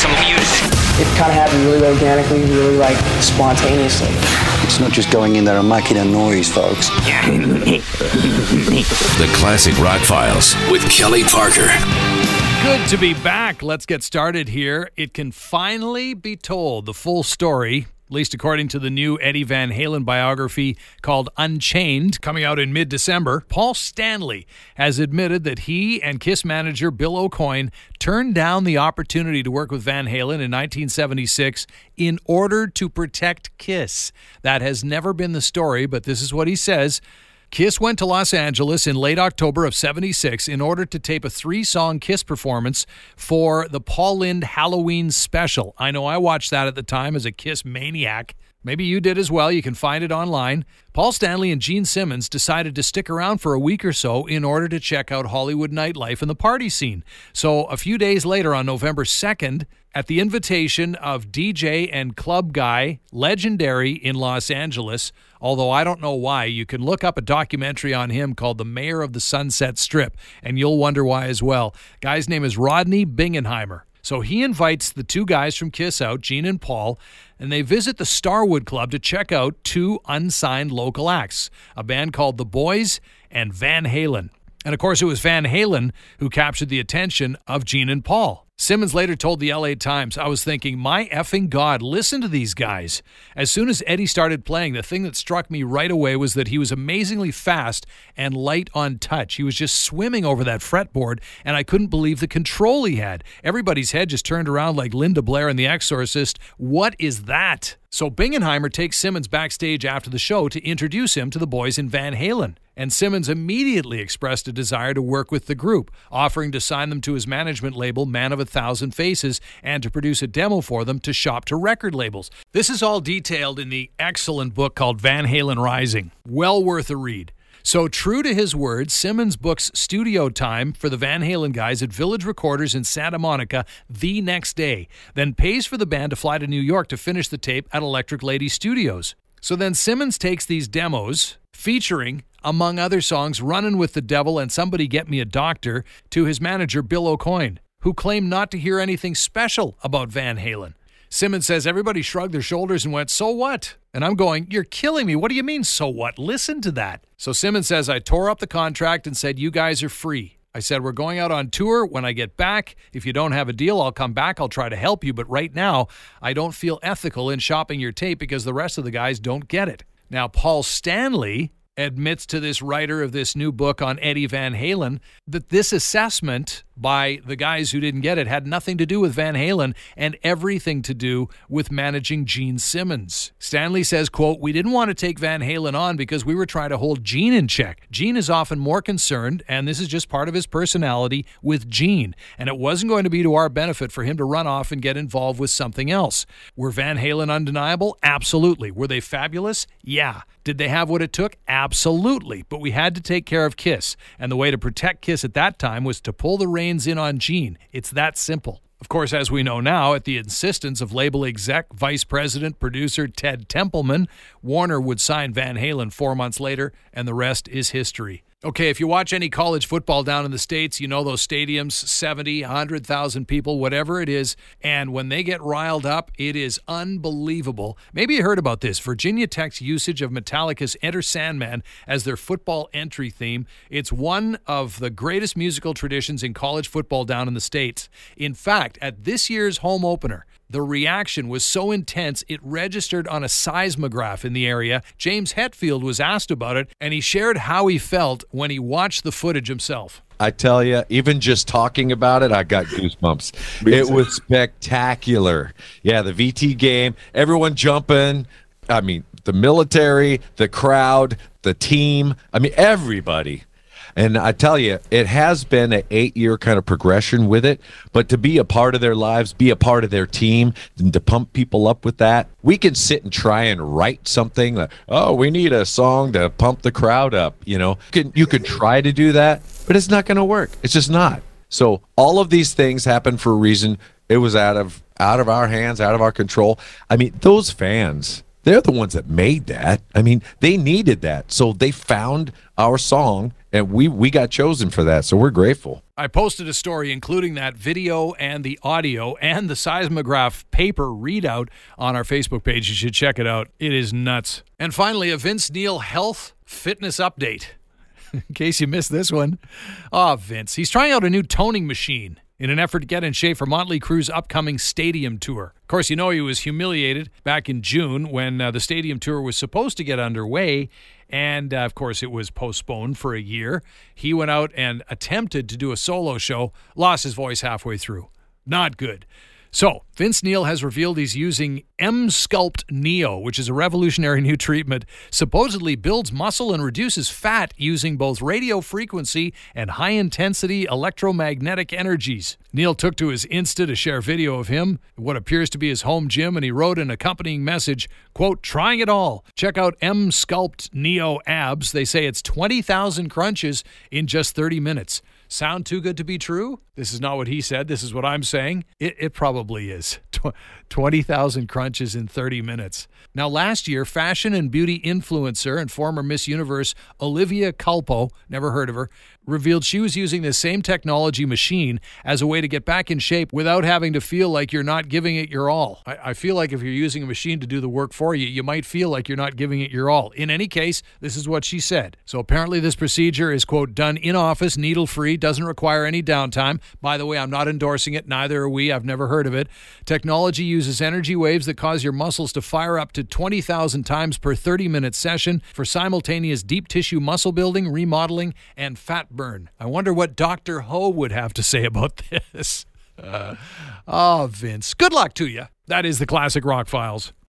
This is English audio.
some music. It kind of happened really organically, really like spontaneously. It's not just going in there and making a noise, folks. The Classic Rock Files with Kelly Parker. Good to be back. Let's get started here. It can finally be told the full story, at least according to the new Eddie Van Halen biography called Unchained, coming out in mid December. Paul Stanley has admitted that he and Kiss manager Bill Aucoin turned down the opportunity to work with Van Halen in 1976 in order to protect Kiss. That has never been the story, but this is what he says. Kiss went to Los Angeles in late October of 76 in order to tape a three song Kiss performance for the Paul Lynde Halloween special. I know I watched that at the time as a Kiss maniac. Maybe you did as well. You can find it online. Paul Stanley and Gene Simmons decided to stick around for a week or so in order to check out Hollywood nightlife and the party scene. So, a few days later, on November 2nd, at the invitation of DJ and club guy Legendary in Los Angeles, although I don't know why, you can look up a documentary on him called The Mayor of the Sunset Strip, and you'll wonder why as well. Guy's name is Rodney Bingenheimer. So he invites the two guys from Kiss out, Gene and Paul, and they visit the Starwood Club to check out two unsigned local acts a band called The Boys and Van Halen. And of course, it was Van Halen who captured the attention of Gene and Paul. Simmons later told the LA Times, I was thinking, my effing God, listen to these guys. As soon as Eddie started playing, the thing that struck me right away was that he was amazingly fast and light on touch. He was just swimming over that fretboard, and I couldn't believe the control he had. Everybody's head just turned around like Linda Blair in The Exorcist. What is that? So Bingenheimer takes Simmons backstage after the show to introduce him to the boys in Van Halen. And Simmons immediately expressed a desire to work with the group, offering to sign them to his management label, Man of a Thousand Faces, and to produce a demo for them to shop to record labels. This is all detailed in the excellent book called Van Halen Rising. Well worth a read. So, true to his word, Simmons books studio time for the Van Halen guys at Village Recorders in Santa Monica the next day, then pays for the band to fly to New York to finish the tape at Electric Lady Studios. So then Simmons takes these demos, featuring, among other songs, Runnin' with the Devil and Somebody Get Me a Doctor, to his manager, Bill Aucoin, who claimed not to hear anything special about Van Halen. Simmons says everybody shrugged their shoulders and went, So what? And I'm going, You're killing me. What do you mean, so what? Listen to that. So Simmons says, I tore up the contract and said, You guys are free. I said, We're going out on tour. When I get back, if you don't have a deal, I'll come back. I'll try to help you. But right now, I don't feel ethical in shopping your tape because the rest of the guys don't get it. Now, Paul Stanley admits to this writer of this new book on Eddie Van Halen that this assessment by the guys who didn't get it had nothing to do with Van Halen and everything to do with managing Gene Simmons. Stanley says, quote, "We didn't want to take Van Halen on because we were trying to hold Gene in check. Gene is often more concerned and this is just part of his personality with Gene, and it wasn't going to be to our benefit for him to run off and get involved with something else. Were Van Halen undeniable? Absolutely. Were they fabulous? Yeah. Did they have what it took? Absolutely. But we had to take care of Kiss, and the way to protect Kiss at that time was to pull the reins in on Gene. It's that simple. Of course, as we know now, at the insistence of label exec, vice president, producer Ted Templeman, Warner would sign Van Halen four months later, and the rest is history. Okay, if you watch any college football down in the States, you know those stadiums, 70, 100,000 people, whatever it is. And when they get riled up, it is unbelievable. Maybe you heard about this Virginia Tech's usage of Metallica's Enter Sandman as their football entry theme. It's one of the greatest musical traditions in college football down in the States. In fact, at this year's home opener, the reaction was so intense it registered on a seismograph in the area. James Hetfield was asked about it, and he shared how he felt when he watched the footage himself. I tell you, even just talking about it, I got goosebumps. it was spectacular. Yeah, the VT game, everyone jumping. I mean, the military, the crowd, the team. I mean, everybody. And I tell you, it has been an eight year kind of progression with it. But to be a part of their lives, be a part of their team, and to pump people up with that, we can sit and try and write something like, oh, we need a song to pump the crowd up. You know, you can, you could try to do that, but it's not going to work. It's just not. So all of these things happen for a reason. It was out of out of our hands, out of our control. I mean, those fans, they're the ones that made that. I mean, they needed that. So they found our song, and we we got chosen for that. So we're grateful. I posted a story including that video and the audio and the seismograph paper readout on our Facebook page. You should check it out. It is nuts. And finally, a Vince Neil health fitness update. in case you missed this one. Oh, Vince. He's trying out a new toning machine in an effort to get in shape for Motley Crue's upcoming stadium tour. Of course, you know he was humiliated back in June when uh, the stadium tour was supposed to get underway, and uh, of course, it was postponed for a year. He went out and attempted to do a solo show, lost his voice halfway through. Not good. So, Vince Neil has revealed he's using Emsculpt Neo, which is a revolutionary new treatment, supposedly builds muscle and reduces fat using both radio frequency and high intensity electromagnetic energies. Neil took to his Insta to share video of him, what appears to be his home gym, and he wrote an accompanying message, quote, trying it all. Check out Emsculpt Neo abs. They say it's 20,000 crunches in just 30 minutes. Sound too good to be true? This is not what he said. This is what I'm saying. It, it probably is. 20,000 crunches in 30 minutes. Now, last year, fashion and beauty influencer and former Miss Universe Olivia Culpo, never heard of her, revealed she was using the same technology machine as a way to get back in shape without having to feel like you're not giving it your all. I, I, feel like if you're using a machine to do the work for you, you might feel like you're not giving it your all. In any case, this is what she said. So apparently, this procedure is, quote, done in office, needle free, doesn't require any downtime. By the way, I'm not endorsing it, neither are we. I've never heard of it. Technology uses energy waves that cause your muscles to fire up to 20,000 times per 30 minute session for simultaneous deep tissue muscle building, remodeling, and fat burn. I wonder what Dr. Ho would have to say about this. Uh, oh, Vince. Good luck to you. That is the classic Rock Files.